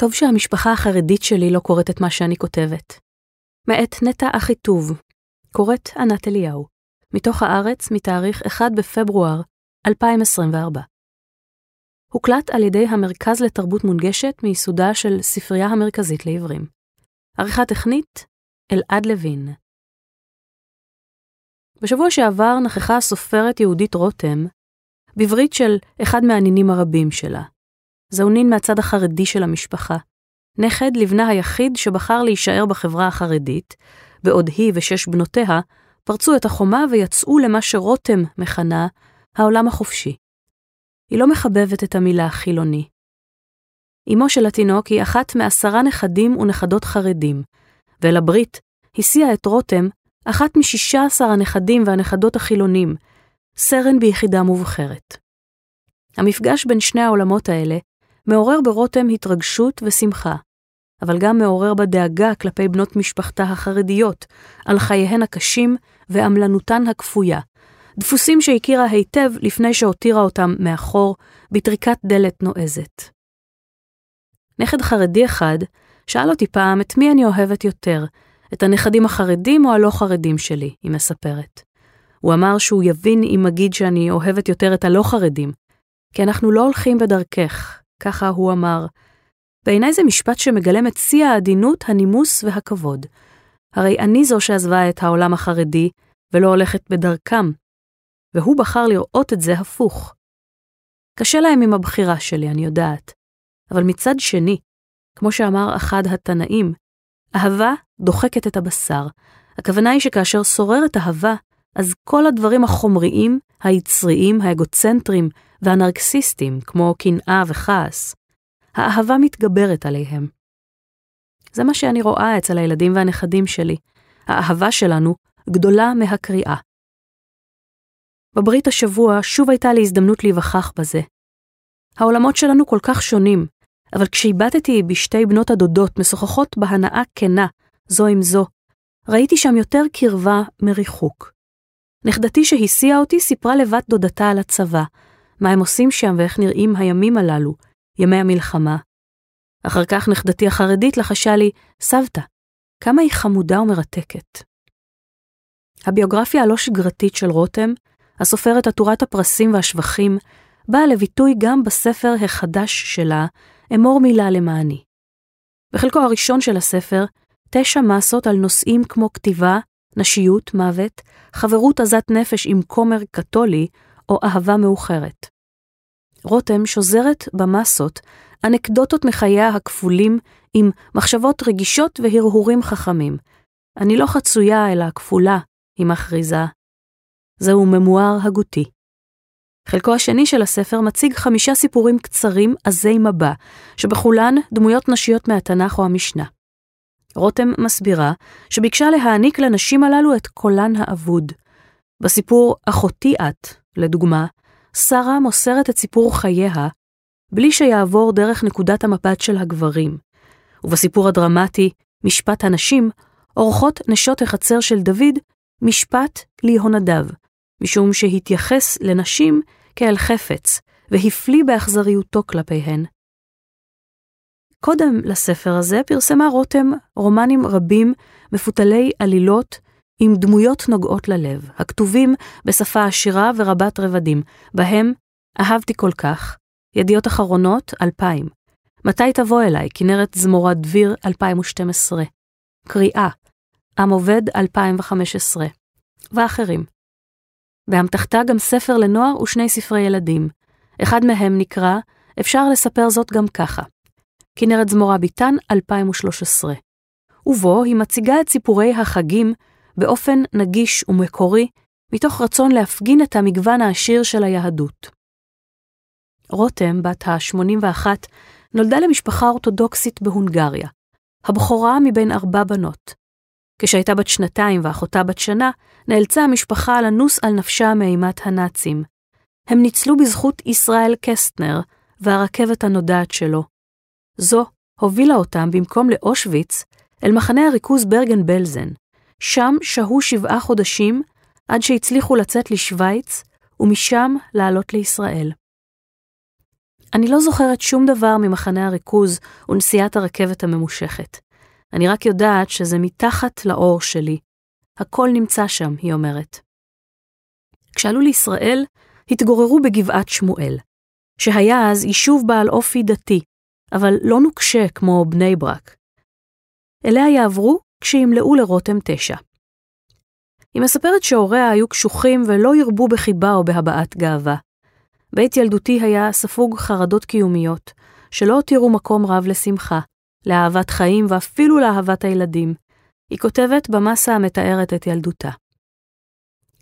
טוב שהמשפחה החרדית שלי לא קוראת את מה שאני כותבת. מאת נטע אחיטוב, קוראת ענת אליהו, מתוך הארץ מתאריך 1 בפברואר 2024. הוקלט על ידי המרכז לתרבות מונגשת מיסודה של ספרייה המרכזית לעברים. עריכה טכנית, אלעד לוין. בשבוע שעבר נכחה הסופרת יהודית רותם בברית של אחד מהנינים הרבים שלה. זהו נין מהצד החרדי של המשפחה, נכד לבנה היחיד שבחר להישאר בחברה החרדית, בעוד היא ושש בנותיה פרצו את החומה ויצאו למה שרותם מכנה העולם החופשי. היא לא מחבבת את המילה חילוני. אמו של התינוק היא אחת מעשרה נכדים ונכדות חרדים, ולברית הסיעה את רותם אחת משישה עשר הנכדים והנכדות החילונים, סרן ביחידה מובחרת. המפגש בין שני העולמות האלה מעורר ברותם התרגשות ושמחה, אבל גם מעורר בה דאגה כלפי בנות משפחתה החרדיות, על חייהן הקשים ועמלנותן הכפויה, דפוסים שהכירה היטב לפני שהותירה אותם מאחור בטריקת דלת נועזת. נכד חרדי אחד שאל אותי פעם את מי אני אוהבת יותר, את הנכדים החרדים או הלא חרדים שלי, היא מספרת. הוא אמר שהוא יבין אם אגיד שאני אוהבת יותר את הלא חרדים, כי אנחנו לא הולכים בדרכך, ככה הוא אמר. בעיניי זה משפט שמגלם את שיא העדינות, הנימוס והכבוד. הרי אני זו שעזבה את העולם החרדי, ולא הולכת בדרכם, והוא בחר לראות את זה הפוך. קשה להם עם הבחירה שלי, אני יודעת, אבל מצד שני, כמו שאמר אחד התנאים, אהבה דוחקת את הבשר. הכוונה היא שכאשר שוררת אהבה, אז כל הדברים החומריים, היצריים, האגוצנטריים והנרקסיסטיים, כמו קנאה וכעס, האהבה מתגברת עליהם. זה מה שאני רואה אצל הילדים והנכדים שלי. האהבה שלנו גדולה מהקריאה. בברית השבוע שוב הייתה לי הזדמנות להיווכח בזה. העולמות שלנו כל כך שונים, אבל כשהיבטתי בשתי בנות הדודות משוחחות בהנאה כנה, זו עם זו, ראיתי שם יותר קרבה מריחוק. נכדתי שהסיעה אותי סיפרה לבת דודתה על הצבא, מה הם עושים שם ואיך נראים הימים הללו, ימי המלחמה. אחר כך נכדתי החרדית לחשה לי, סבתא, כמה היא חמודה ומרתקת. הביוגרפיה הלא שגרתית של רותם, הסופרת עטורת הפרסים והשבחים, באה לביטוי גם בספר החדש שלה, אמור מילה למעני. בחלקו הראשון של הספר, תשע מסות על נושאים כמו כתיבה, נשיות, מוות, חברות עזת נפש עם כומר קתולי או אהבה מאוחרת. רותם שוזרת במסות אנקדוטות מחייה הכפולים עם מחשבות רגישות והרהורים חכמים. אני לא חצויה אלא כפולה, היא מכריזה. זהו ממואר הגותי. חלקו השני של הספר מציג חמישה סיפורים קצרים עזי מבע, שבכולן דמויות נשיות מהתנ"ך או המשנה. רותם מסבירה שביקשה להעניק לנשים הללו את קולן האבוד. בסיפור "אחותי את", לדוגמה, שרה מוסרת את סיפור חייה בלי שיעבור דרך נקודת המבט של הגברים. ובסיפור הדרמטי, משפט הנשים, עורכות נשות החצר של דוד משפט ליהונדב, משום שהתייחס לנשים כאל חפץ, והפליא באכזריותו כלפיהן. קודם לספר הזה פרסמה רותם רומנים רבים מפותלי עלילות עם דמויות נוגעות ללב, הכתובים בשפה עשירה ורבת רבדים, בהם אהבתי כל כך, ידיעות אחרונות 2000, מתי תבוא אליי, כנרת זמורה דביר 2012, קריאה, עם עובד 2015, ואחרים. באמתחתה גם ספר לנוער ושני ספרי ילדים. אחד מהם נקרא "אפשר לספר זאת גם ככה". כנרת זמורה ביטן, 2013. ובו היא מציגה את סיפורי החגים באופן נגיש ומקורי, מתוך רצון להפגין את המגוון העשיר של היהדות. רותם, בת ה-81, נולדה למשפחה אורתודוקסית בהונגריה, הבכורה מבין ארבע בנות. כשהייתה בת שנתיים ואחותה בת שנה, נאלצה המשפחה לנוס על נפשה מאימת הנאצים. הם ניצלו בזכות ישראל קסטנר והרכבת הנודעת שלו. זו הובילה אותם במקום לאושוויץ אל מחנה הריכוז ברגן-בלזן. שם שהו שבעה חודשים עד שהצליחו לצאת לשוויץ, ומשם לעלות לישראל. אני לא זוכרת שום דבר ממחנה הריכוז ונסיעת הרכבת הממושכת. אני רק יודעת שזה מתחת לאור שלי. הכל נמצא שם, היא אומרת. כשעלו לישראל, התגוררו בגבעת שמואל, שהיה אז יישוב בעל אופי דתי, אבל לא נוקשה כמו בני ברק. אליה יעברו כשימלאו לרותם תשע. היא מספרת שהוריה היו קשוחים ולא ירבו בחיבה או בהבעת גאווה. בית ילדותי היה ספוג חרדות קיומיות, שלא הותירו מקום רב לשמחה, לאהבת חיים ואפילו לאהבת הילדים. היא כותבת במסה המתארת את ילדותה.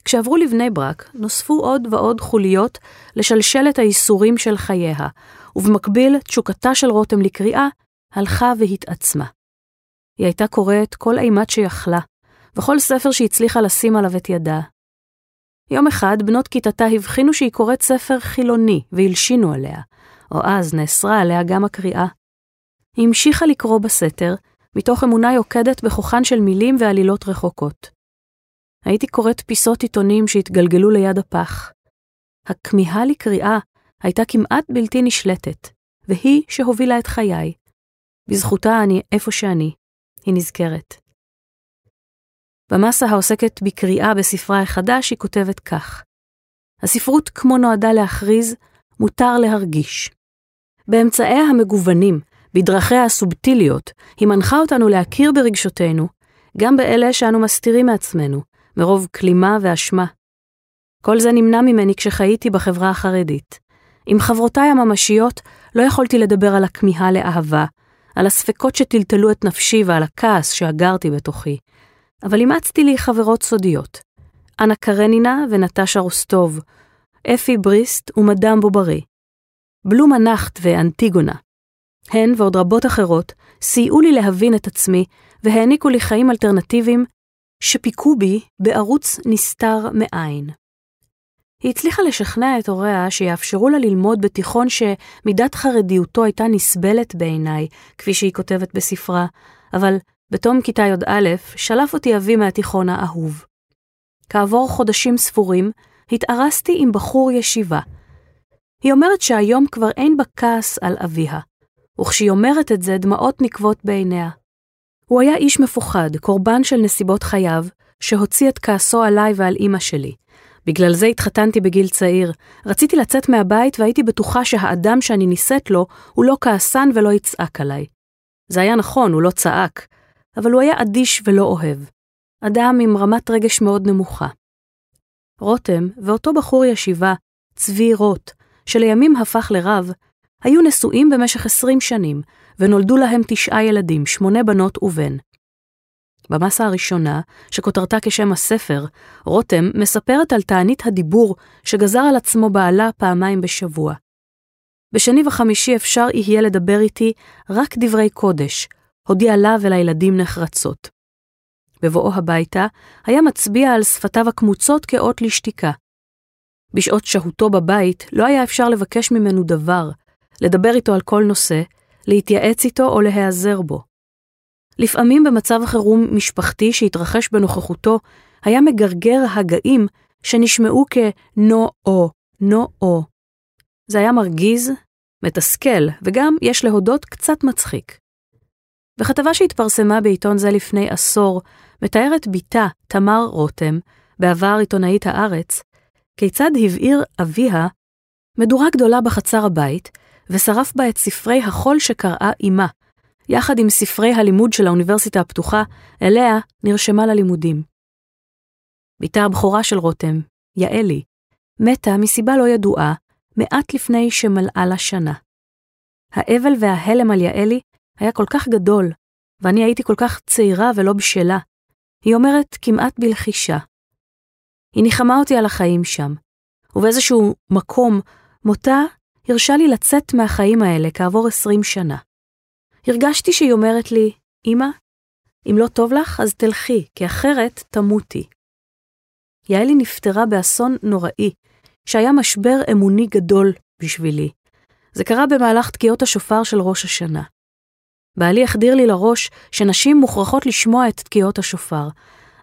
כשעברו לבני ברק, נוספו עוד ועוד חוליות לשלשלת הייסורים של חייה, ובמקביל תשוקתה של רותם לקריאה הלכה והתעצמה. היא הייתה קוראת כל אימת שיכלה, וכל ספר שהצליחה לשים עליו את ידה. יום אחד בנות כיתתה הבחינו שהיא קוראת ספר חילוני, והלשינו עליה, או אז נאסרה עליה גם הקריאה. היא המשיכה לקרוא בסתר, מתוך אמונה יוקדת בכוחן של מילים ועלילות רחוקות. הייתי קוראת פיסות עיתונים שהתגלגלו ליד הפח. הכמיהה לקריאה הייתה כמעט בלתי נשלטת, והיא שהובילה את חיי. בזכותה אני איפה שאני, היא נזכרת. במסה העוסקת בקריאה בספרה החדש היא כותבת כך: הספרות כמו נועדה להכריז, מותר להרגיש. באמצעיה המגוונים, בדרכיה הסובטיליות, היא מנחה אותנו להכיר ברגשותינו, גם באלה שאנו מסתירים מעצמנו, מרוב כלימה ואשמה. כל זה נמנע ממני כשחייתי בחברה החרדית. עם חברותיי הממשיות לא יכולתי לדבר על הכמיהה לאהבה, על הספקות שטלטלו את נפשי ועל הכעס שאגרתי בתוכי. אבל אימצתי לי חברות סודיות. אנה קרנינה ונטשה רוסטוב, אפי בריסט ומדאם בוברי. בלומה נחט ואנטיגונה. הן ועוד רבות אחרות סייעו לי להבין את עצמי והעניקו לי חיים אלטרנטיביים שפיקו בי בערוץ נסתר מעין. היא הצליחה לשכנע את הוריה שיאפשרו לה ללמוד בתיכון שמידת חרדיותו הייתה נסבלת בעיניי, כפי שהיא כותבת בספרה, אבל בתום כיתה י"א שלף אותי אבי מהתיכון האהוב. כעבור חודשים ספורים, התארסתי עם בחור ישיבה. היא אומרת שהיום כבר אין בה כעס על אביה, וכשהיא אומרת את זה, דמעות נקבות בעיניה. הוא היה איש מפוחד, קורבן של נסיבות חייו, שהוציא את כעסו עליי ועל אמא שלי. בגלל זה התחתנתי בגיל צעיר. רציתי לצאת מהבית והייתי בטוחה שהאדם שאני נישאת לו הוא לא כעסן ולא יצעק עליי. זה היה נכון, הוא לא צעק, אבל הוא היה אדיש ולא אוהב. אדם עם רמת רגש מאוד נמוכה. רותם ואותו בחור ישיבה, צבי רוט, שלימים הפך לרב, היו נשואים במשך עשרים שנים, ונולדו להם תשעה ילדים, שמונה בנות ובן. במסה הראשונה, שכותרתה כשם הספר, רותם מספרת על תענית הדיבור שגזר על עצמו בעלה פעמיים בשבוע. בשני וחמישי אפשר יהיה לדבר איתי רק דברי קודש, הודיע לה ולילדים נחרצות. בבואו הביתה, היה מצביע על שפתיו הקמוצות כאות לשתיקה. בשעות שהותו בבית לא היה אפשר לבקש ממנו דבר, לדבר איתו על כל נושא, להתייעץ איתו או להיעזר בו. לפעמים במצב חירום משפחתי שהתרחש בנוכחותו, היה מגרגר הגאים שנשמעו כ"נו-או, נו-או". זה היה מרגיז, מתסכל, וגם, יש להודות, קצת מצחיק. בכתבה שהתפרסמה בעיתון זה לפני עשור, מתארת בתה, תמר רותם, בעבר עיתונאית הארץ, כיצד הבעיר אביה מדורה גדולה בחצר הבית, ושרף בה את ספרי החול שקראה אמה, יחד עם ספרי הלימוד של האוניברסיטה הפתוחה, אליה נרשמה ללימודים. בתה הבכורה של רותם, יעלי, מתה מסיבה לא ידועה, מעט לפני שמלאה לה שנה. האבל וההלם על יעלי היה כל כך גדול, ואני הייתי כל כך צעירה ולא בשלה. היא אומרת כמעט בלחישה. היא ניחמה אותי על החיים שם, ובאיזשהו מקום, מותה הרשה לי לצאת מהחיים האלה כעבור עשרים שנה. הרגשתי שהיא אומרת לי, אמא, אם לא טוב לך, אז תלכי, כי אחרת תמותי. יעלי נפטרה באסון נוראי, שהיה משבר אמוני גדול בשבילי. זה קרה במהלך תקיעות השופר של ראש השנה. בעלי החדיר לי לראש שנשים מוכרחות לשמוע את תקיעות השופר,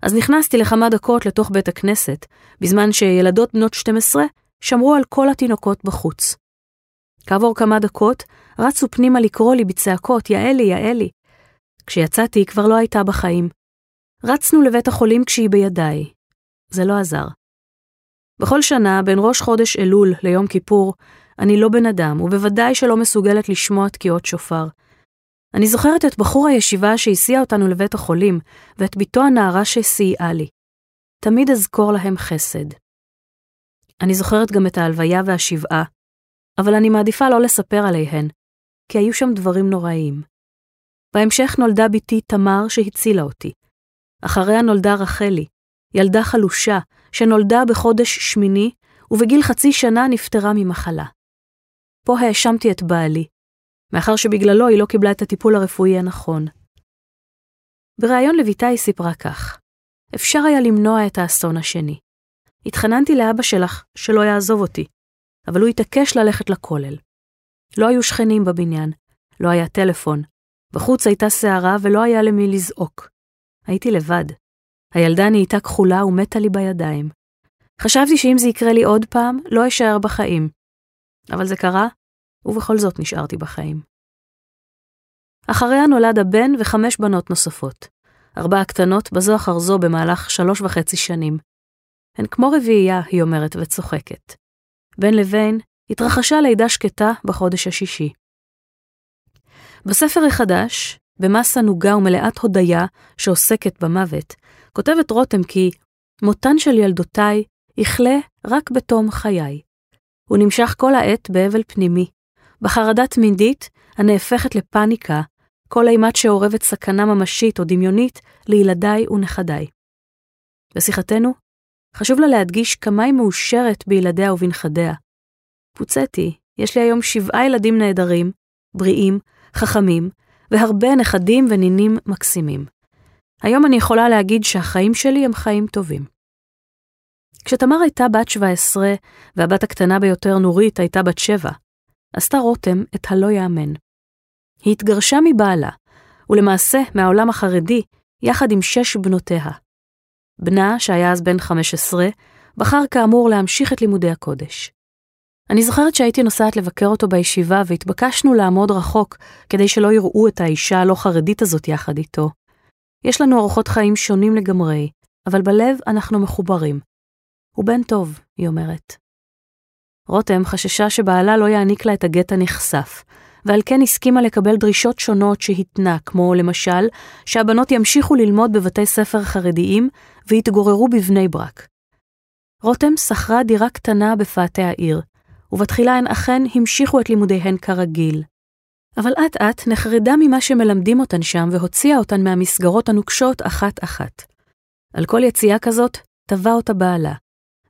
אז נכנסתי לכמה דקות לתוך בית הכנסת, בזמן שילדות בנות 12 שמרו על כל התינוקות בחוץ. כעבור כמה דקות, רצו פנימה לקרוא לי בצעקות, יעלי, יעלי. כשיצאתי, היא כבר לא הייתה בחיים. רצנו לבית החולים כשהיא בידיי. זה לא עזר. בכל שנה, בין ראש חודש אלול ליום כיפור, אני לא בן אדם, ובוודאי שלא מסוגלת לשמוע תקיעות שופר. אני זוכרת את בחור הישיבה שהסיע אותנו לבית החולים, ואת בתו הנערה שסייעה לי. תמיד אזכור להם חסד. אני זוכרת גם את ההלוויה והשבעה, אבל אני מעדיפה לא לספר עליהן, כי היו שם דברים נוראיים. בהמשך נולדה בתי תמר שהצילה אותי. אחריה נולדה רחלי, ילדה חלושה, שנולדה בחודש שמיני, ובגיל חצי שנה נפטרה ממחלה. פה האשמתי את בעלי, מאחר שבגללו היא לא קיבלה את הטיפול הרפואי הנכון. בריאיון לביתה היא סיפרה כך: אפשר היה למנוע את האסון השני. התחננתי לאבא שלך שלא יעזוב אותי, אבל הוא התעקש ללכת לכולל. לא היו שכנים בבניין, לא היה טלפון, בחוץ הייתה סערה ולא היה למי לזעוק. הייתי לבד. הילדה נהייתה כחולה ומתה לי בידיים. חשבתי שאם זה יקרה לי עוד פעם, לא אשאר בחיים. אבל זה קרה, ובכל זאת נשארתי בחיים. אחריה נולד הבן וחמש בנות נוספות. ארבע קטנות בזו אחר זו במהלך שלוש וחצי שנים. הן כמו רביעייה, היא אומרת וצוחקת. בין לבין, התרחשה לידה שקטה בחודש השישי. בספר החדש, במסה נוגה ומלאת הודיה שעוסקת במוות, כותבת רותם כי מותן של ילדותיי יכלה רק בתום חיי. הוא נמשך כל העת באבל פנימי, בחרדה תמידית הנהפכת לפאניקה, כל אימת שעורבת סכנה ממשית או דמיונית לילדיי ונכדיי. בשיחתנו, חשוב לה להדגיש כמה היא מאושרת בילדיה ובנכדיה. פוצטי, יש לי היום שבעה ילדים נהדרים, בריאים, חכמים, והרבה נכדים ונינים מקסימים. היום אני יכולה להגיד שהחיים שלי הם חיים טובים. כשתמר הייתה בת 17, והבת הקטנה ביותר, נורית, הייתה בת 7, עשתה רותם את הלא יאמן. היא התגרשה מבעלה, ולמעשה מהעולם החרדי, יחד עם שש בנותיה. בנה, שהיה אז בן 15, בחר כאמור להמשיך את לימודי הקודש. אני זוכרת שהייתי נוסעת לבקר אותו בישיבה והתבקשנו לעמוד רחוק כדי שלא יראו את האישה הלא חרדית הזאת יחד איתו. יש לנו אורחות חיים שונים לגמרי, אבל בלב אנחנו מחוברים. הוא בן טוב, היא אומרת. רותם חששה שבעלה לא יעניק לה את הגט הנכסף, ועל כן הסכימה לקבל דרישות שונות שהתנה, כמו למשל, שהבנות ימשיכו ללמוד בבתי ספר חרדיים ויתגוררו בבני ברק. רותם שכרה דירה קטנה בפאתי העיר, ובתחילה הן אכן המשיכו את לימודיהן כרגיל. אבל אט אט נחרדה ממה שמלמדים אותן שם והוציאה אותן מהמסגרות הנוקשות אחת-אחת. על כל יציאה כזאת טבע אותה בעלה,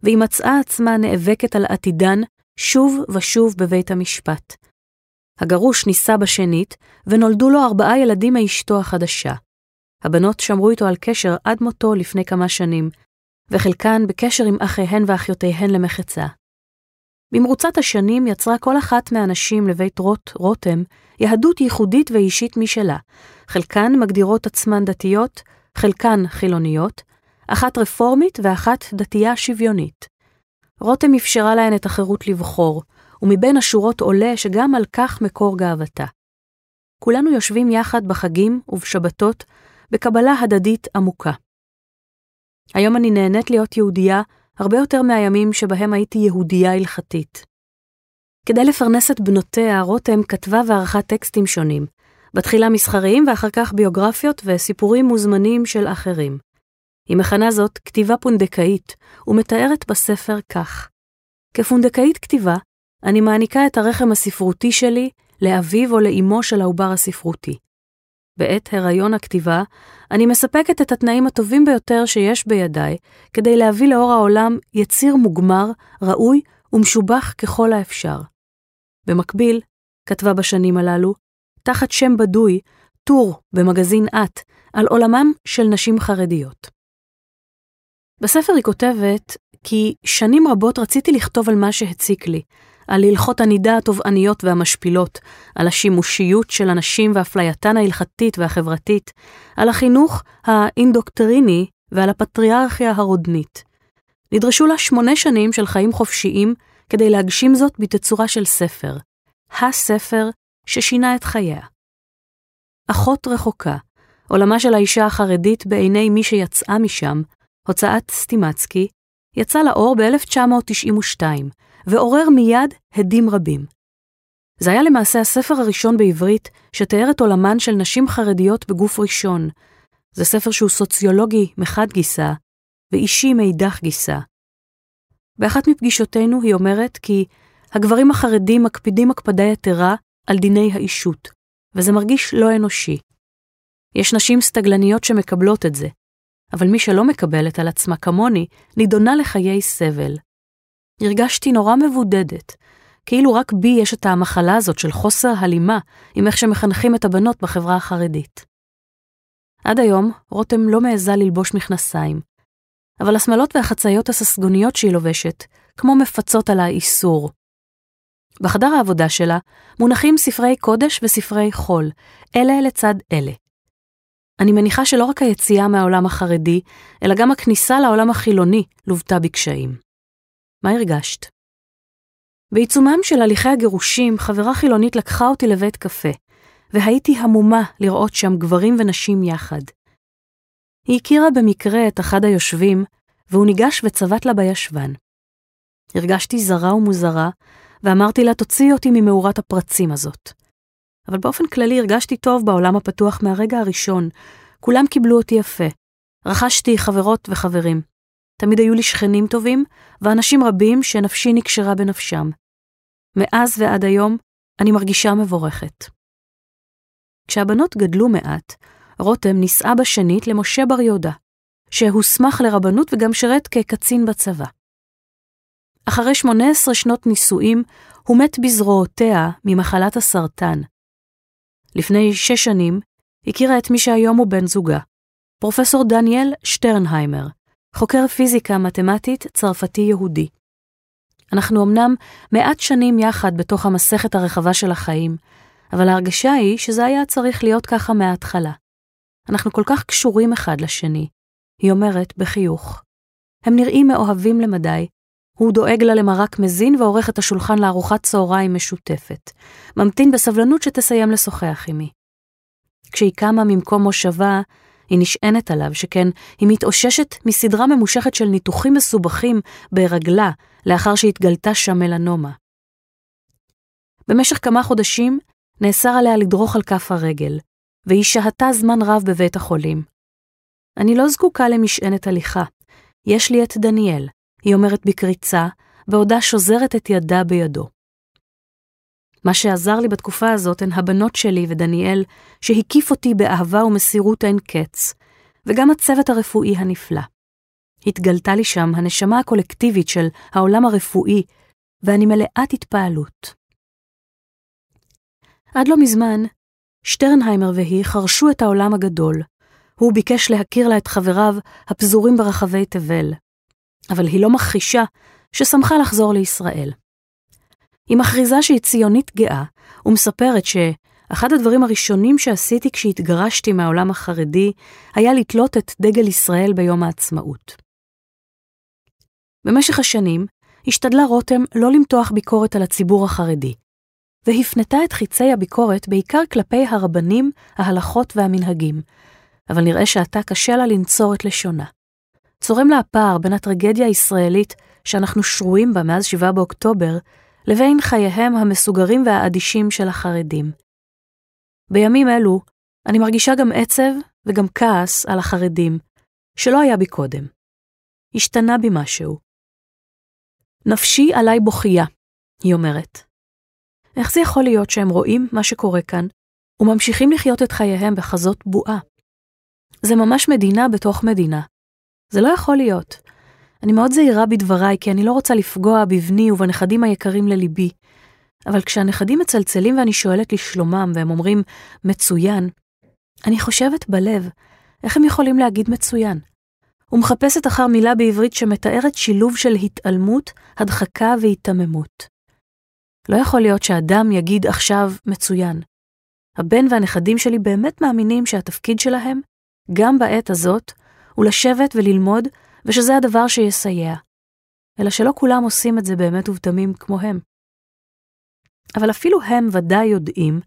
והיא מצאה עצמה נאבקת על עתידן שוב ושוב בבית המשפט. הגרוש נישא בשנית, ונולדו לו ארבעה ילדים מאשתו החדשה. הבנות שמרו איתו על קשר עד מותו לפני כמה שנים, וחלקן בקשר עם אחיהן ואחיותיהן למחצה. במרוצת השנים יצרה כל אחת מהנשים לבית רוט, רותם, יהדות ייחודית ואישית משלה. חלקן מגדירות עצמן דתיות, חלקן חילוניות, אחת רפורמית ואחת דתייה שוויונית. רותם אפשרה להן את החירות לבחור, ומבין השורות עולה שגם על כך מקור גאוותה. כולנו יושבים יחד בחגים ובשבתות, בקבלה הדדית עמוקה. היום אני נהנית להיות יהודייה הרבה יותר מהימים שבהם הייתי יהודייה הלכתית. כדי לפרנס את בנותיה, רותם כתבה וערכה טקסטים שונים, בתחילה מסחריים ואחר כך ביוגרפיות וסיפורים מוזמנים של אחרים. היא מכנה זאת כתיבה פונדקאית, ומתארת בספר כך: כפונדקאית כתיבה, אני מעניקה את הרחם הספרותי שלי לאביו או לאמו של העובר הספרותי. בעת הריון הכתיבה, אני מספקת את התנאים הטובים ביותר שיש בידיי כדי להביא לאור העולם יציר מוגמר, ראוי ומשובח ככל האפשר. במקביל, כתבה בשנים הללו, תחת שם בדוי, טור במגזין את, על עולמם של נשים חרדיות. בספר היא כותבת כי שנים רבות רציתי לכתוב על מה שהציק לי, על הלכות הנידה התובעניות והמשפילות, על השימושיות של הנשים ואפלייתן ההלכתית והחברתית, על החינוך האינדוקטריני ועל הפטריארכיה הרודנית. נדרשו לה שמונה שנים של חיים חופשיים כדי להגשים זאת בתצורה של ספר. הספר ששינה את חייה. אחות רחוקה, עולמה של האישה החרדית בעיני מי שיצאה משם, הוצאת סטימצקי, יצא לאור ב-1992, ועורר מיד הדים רבים. זה היה למעשה הספר הראשון בעברית שתיאר את עולמן של נשים חרדיות בגוף ראשון. זה ספר שהוא סוציולוגי מחד גיסה, ואישי מאידך גיסה. באחת מפגישותינו היא אומרת כי הגברים החרדים מקפידים הקפדה יתרה על דיני האישות, וזה מרגיש לא אנושי. יש נשים סטגלניות שמקבלות את זה, אבל מי שלא מקבלת על עצמה כמוני, נידונה לחיי סבל. הרגשתי נורא מבודדת, כאילו רק בי יש את המחלה הזאת של חוסר הלימה עם איך שמחנכים את הבנות בחברה החרדית. עד היום, רותם לא מעיזה ללבוש מכנסיים, אבל השמלות והחצאיות הססגוניות שהיא לובשת, כמו מפצות על האיסור. בחדר העבודה שלה מונחים ספרי קודש וספרי חול, אלה לצד אלה. אני מניחה שלא רק היציאה מהעולם החרדי, אלא גם הכניסה לעולם החילוני לוותה בקשיים. מה הרגשת? בעיצומם של הליכי הגירושים, חברה חילונית לקחה אותי לבית קפה, והייתי המומה לראות שם גברים ונשים יחד. היא הכירה במקרה את אחד היושבים, והוא ניגש וצבט לה בישבן. הרגשתי זרה ומוזרה, ואמרתי לה, תוציאי אותי ממאורת הפרצים הזאת. אבל באופן כללי הרגשתי טוב בעולם הפתוח מהרגע הראשון. כולם קיבלו אותי יפה. רכשתי חברות וחברים. תמיד היו לי שכנים טובים, ואנשים רבים שנפשי נקשרה בנפשם. מאז ועד היום אני מרגישה מבורכת. כשהבנות גדלו מעט, רותם נישאה בשנית למשה בר יהודה, שהוסמך לרבנות וגם שירת כקצין בצבא. אחרי 18 שנות נישואים, הוא מת בזרועותיה ממחלת הסרטן. לפני שש שנים, הכירה את מי שהיום הוא בן זוגה, פרופסור דניאל שטרנהיימר, חוקר פיזיקה מתמטית צרפתי-יהודי. אנחנו אמנם מעט שנים יחד בתוך המסכת הרחבה של החיים, אבל ההרגשה היא שזה היה צריך להיות ככה מההתחלה. אנחנו כל כך קשורים אחד לשני, היא אומרת בחיוך. הם נראים מאוהבים למדי. הוא דואג לה למרק מזין ועורך את השולחן לארוחת צהריים משותפת. ממתין בסבלנות שתסיים לשוחח עימי. כשהיא קמה ממקום מושבה, היא נשענת עליו, שכן היא מתאוששת מסדרה ממושכת של ניתוחים מסובכים ברגלה, לאחר שהתגלתה שם מלנומה. במשך כמה חודשים נאסר עליה לדרוך על כף הרגל, והיא שהתה זמן רב בבית החולים. אני לא זקוקה למשענת הליכה. יש לי את דניאל, היא אומרת בקריצה, בעודה שוזרת את ידה בידו. מה שעזר לי בתקופה הזאת הן הבנות שלי ודניאל, שהקיף אותי באהבה ומסירות אין קץ, וגם הצוות הרפואי הנפלא. התגלתה לי שם הנשמה הקולקטיבית של העולם הרפואי, ואני מלאת התפעלות. עד לא מזמן, שטרנהיימר והיא חרשו את העולם הגדול. הוא ביקש להכיר לה את חבריו הפזורים ברחבי תבל. אבל היא לא מכחישה ששמחה לחזור לישראל. היא מכריזה שהיא ציונית גאה, ומספרת שאחד הדברים הראשונים שעשיתי כשהתגרשתי מהעולם החרדי, היה לתלות את דגל ישראל ביום העצמאות. במשך השנים, השתדלה רותם לא למתוח ביקורת על הציבור החרדי, והפנתה את חיצי הביקורת בעיקר כלפי הרבנים, ההלכות והמנהגים, אבל נראה שעתה קשה לה לנצור את לשונה. צורם לה הפער בין הטרגדיה הישראלית שאנחנו שרויים בה מאז 7 באוקטובר, לבין חייהם המסוגרים והאדישים של החרדים. בימים אלו, אני מרגישה גם עצב וגם כעס על החרדים, שלא היה בי קודם. השתנה בי משהו. נפשי עליי בוכייה, היא אומרת. איך זה יכול להיות שהם רואים מה שקורה כאן, וממשיכים לחיות את חייהם בחזות בועה? זה ממש מדינה בתוך מדינה. זה לא יכול להיות. אני מאוד זהירה בדבריי, כי אני לא רוצה לפגוע בבני ובנכדים היקרים לליבי. אבל כשהנכדים מצלצלים ואני שואלת לשלומם, והם אומרים, מצוין, אני חושבת בלב, איך הם יכולים להגיד מצוין? ומחפשת אחר מילה בעברית שמתארת שילוב של התעלמות, הדחקה והיתממות. לא יכול להיות שאדם יגיד עכשיו מצוין. הבן והנכדים שלי באמת מאמינים שהתפקיד שלהם, גם בעת הזאת, הוא לשבת וללמוד, ושזה הדבר שיסייע. אלא שלא כולם עושים את זה באמת ובתמים כמוהם. אבל אפילו הם ודאי יודעים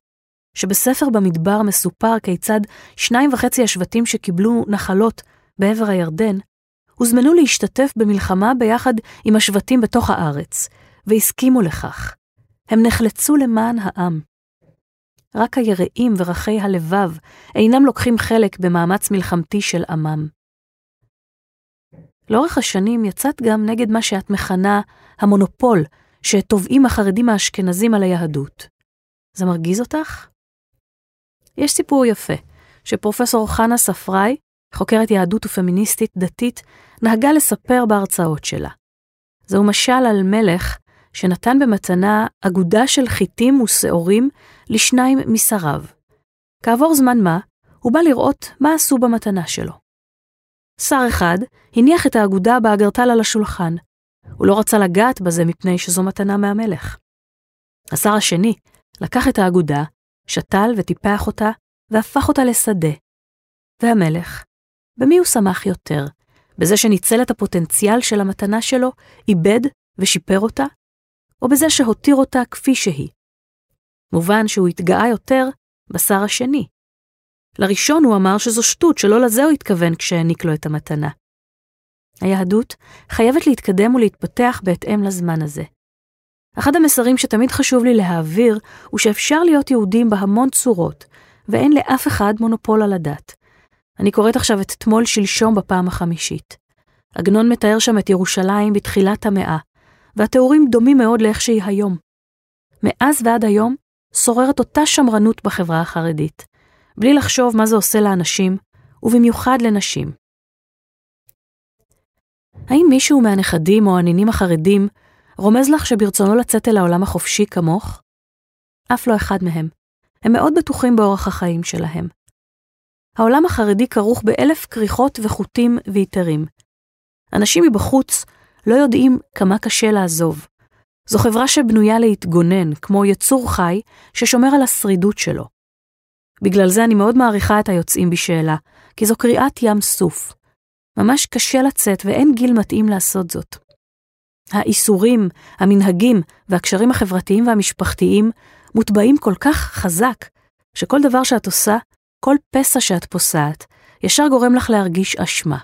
שבספר במדבר מסופר כיצד שניים וחצי השבטים שקיבלו נחלות בעבר הירדן, הוזמנו להשתתף במלחמה ביחד עם השבטים בתוך הארץ, והסכימו לכך. הם נחלצו למען העם. רק היראים ורחי הלבב אינם לוקחים חלק במאמץ מלחמתי של עמם. לאורך השנים יצאת גם נגד מה שאת מכנה המונופול שתובעים החרדים האשכנזים על היהדות. זה מרגיז אותך? יש סיפור יפה, שפרופסור חנה ספראי, חוקרת יהדות ופמיניסטית דתית, נהגה לספר בהרצאות שלה. זהו משל על מלך שנתן במתנה אגודה של חיטים ושעורים לשניים משריו. כעבור זמן מה, הוא בא לראות מה עשו במתנה שלו. שר אחד הניח את האגודה באגרטל על השולחן. הוא לא רצה לגעת בזה מפני שזו מתנה מהמלך. השר השני לקח את האגודה, שתל וטיפח אותה, והפך אותה לשדה. והמלך, במי הוא שמח יותר? בזה שניצל את הפוטנציאל של המתנה שלו, איבד ושיפר אותה, או בזה שהותיר אותה כפי שהיא. מובן שהוא התגאה יותר בשר השני. לראשון הוא אמר שזו שטות, שלא לזה הוא התכוון כשהעניק לו את המתנה. היהדות חייבת להתקדם ולהתפתח בהתאם לזמן הזה. אחד המסרים שתמיד חשוב לי להעביר, הוא שאפשר להיות יהודים בהמון צורות, ואין לאף אחד מונופול על הדת. אני קוראת עכשיו את תמול שלשום בפעם החמישית. עגנון מתאר שם את ירושלים בתחילת המאה, והתיאורים דומים מאוד לאיך שהיא היום. מאז ועד היום שוררת אותה שמרנות בחברה החרדית, בלי לחשוב מה זה עושה לאנשים, ובמיוחד לנשים. האם מישהו מהנכדים או הנינים החרדים רומז לך שברצונו לצאת אל העולם החופשי כמוך? אף לא אחד מהם. הם מאוד בטוחים באורח החיים שלהם. העולם החרדי כרוך באלף כריכות וחוטים והיתרים. אנשים מבחוץ לא יודעים כמה קשה לעזוב. זו חברה שבנויה להתגונן, כמו יצור חי ששומר על השרידות שלו. בגלל זה אני מאוד מעריכה את היוצאים בשאלה, כי זו קריאת ים סוף. ממש קשה לצאת ואין גיל מתאים לעשות זאת. האיסורים, המנהגים והקשרים החברתיים והמשפחתיים מוטבעים כל כך חזק, שכל דבר שאת עושה, כל פסע שאת פוסעת, ישר גורם לך להרגיש אשמה.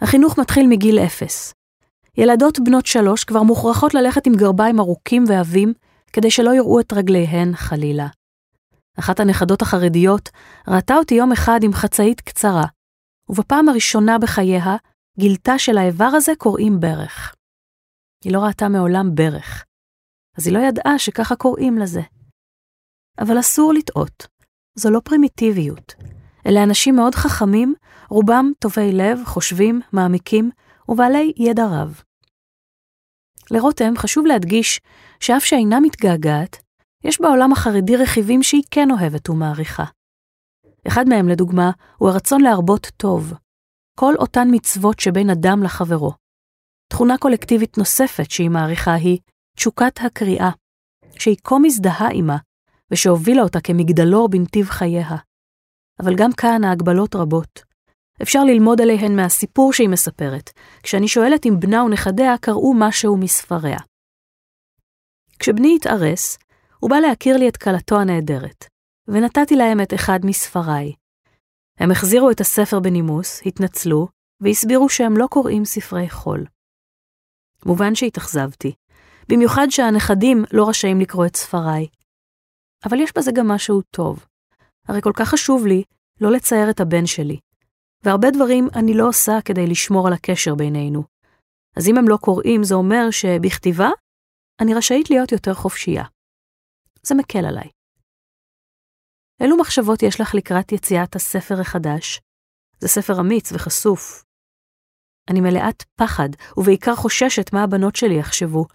החינוך מתחיל מגיל אפס. ילדות בנות שלוש כבר מוכרחות ללכת עם גרביים ארוכים ועבים, כדי שלא יראו את רגליהן חלילה. אחת הנכדות החרדיות ראתה אותי יום אחד עם חצאית קצרה, ובפעם הראשונה בחייה גילתה שלאיבר הזה קוראים ברך. היא לא ראתה מעולם ברך, אז היא לא ידעה שככה קוראים לזה. אבל אסור לטעות, זו לא פרימיטיביות. אלה אנשים מאוד חכמים, רובם טובי לב, חושבים, מעמיקים ובעלי ידע רב. לרותם חשוב להדגיש שאף שאינה מתגעגעת, יש בעולם החרדי רכיבים שהיא כן אוהבת ומעריכה. אחד מהם, לדוגמה, הוא הרצון להרבות טוב. כל אותן מצוות שבין אדם לחברו. תכונה קולקטיבית נוספת שהיא מעריכה היא תשוקת הקריאה, שהיא כה מזדהה עימה, ושהובילה אותה כמגדלור בנתיב חייה. אבל גם כאן ההגבלות רבות. אפשר ללמוד עליהן מהסיפור שהיא מספרת, כשאני שואלת אם בנה ונכדיה קראו משהו מספריה. כשבני התארס, הוא בא להכיר לי את כלתו הנהדרת, ונתתי להם את אחד מספריי. הם החזירו את הספר בנימוס, התנצלו, והסבירו שהם לא קוראים ספרי חול. מובן שהתאכזבתי, במיוחד שהנכדים לא רשאים לקרוא את ספריי. אבל יש בזה גם משהו טוב. הרי כל כך חשוב לי לא לצייר את הבן שלי, והרבה דברים אני לא עושה כדי לשמור על הקשר בינינו. אז אם הם לא קוראים, זה אומר שבכתיבה אני רשאית להיות יותר חופשייה. זה מקל עליי. אילו מחשבות יש לך לקראת יציאת הספר החדש? זה ספר אמיץ וחשוף. אני מלאת פחד, ובעיקר חוששת מה הבנות שלי יחשבו,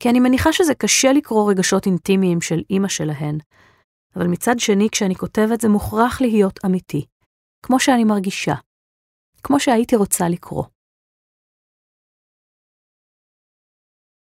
כי אני מניחה שזה קשה לקרוא רגשות אינטימיים של אימא שלהן. אבל מצד שני, כשאני כותבת זה מוכרח להיות אמיתי, כמו שאני מרגישה, כמו שהייתי רוצה לקרוא.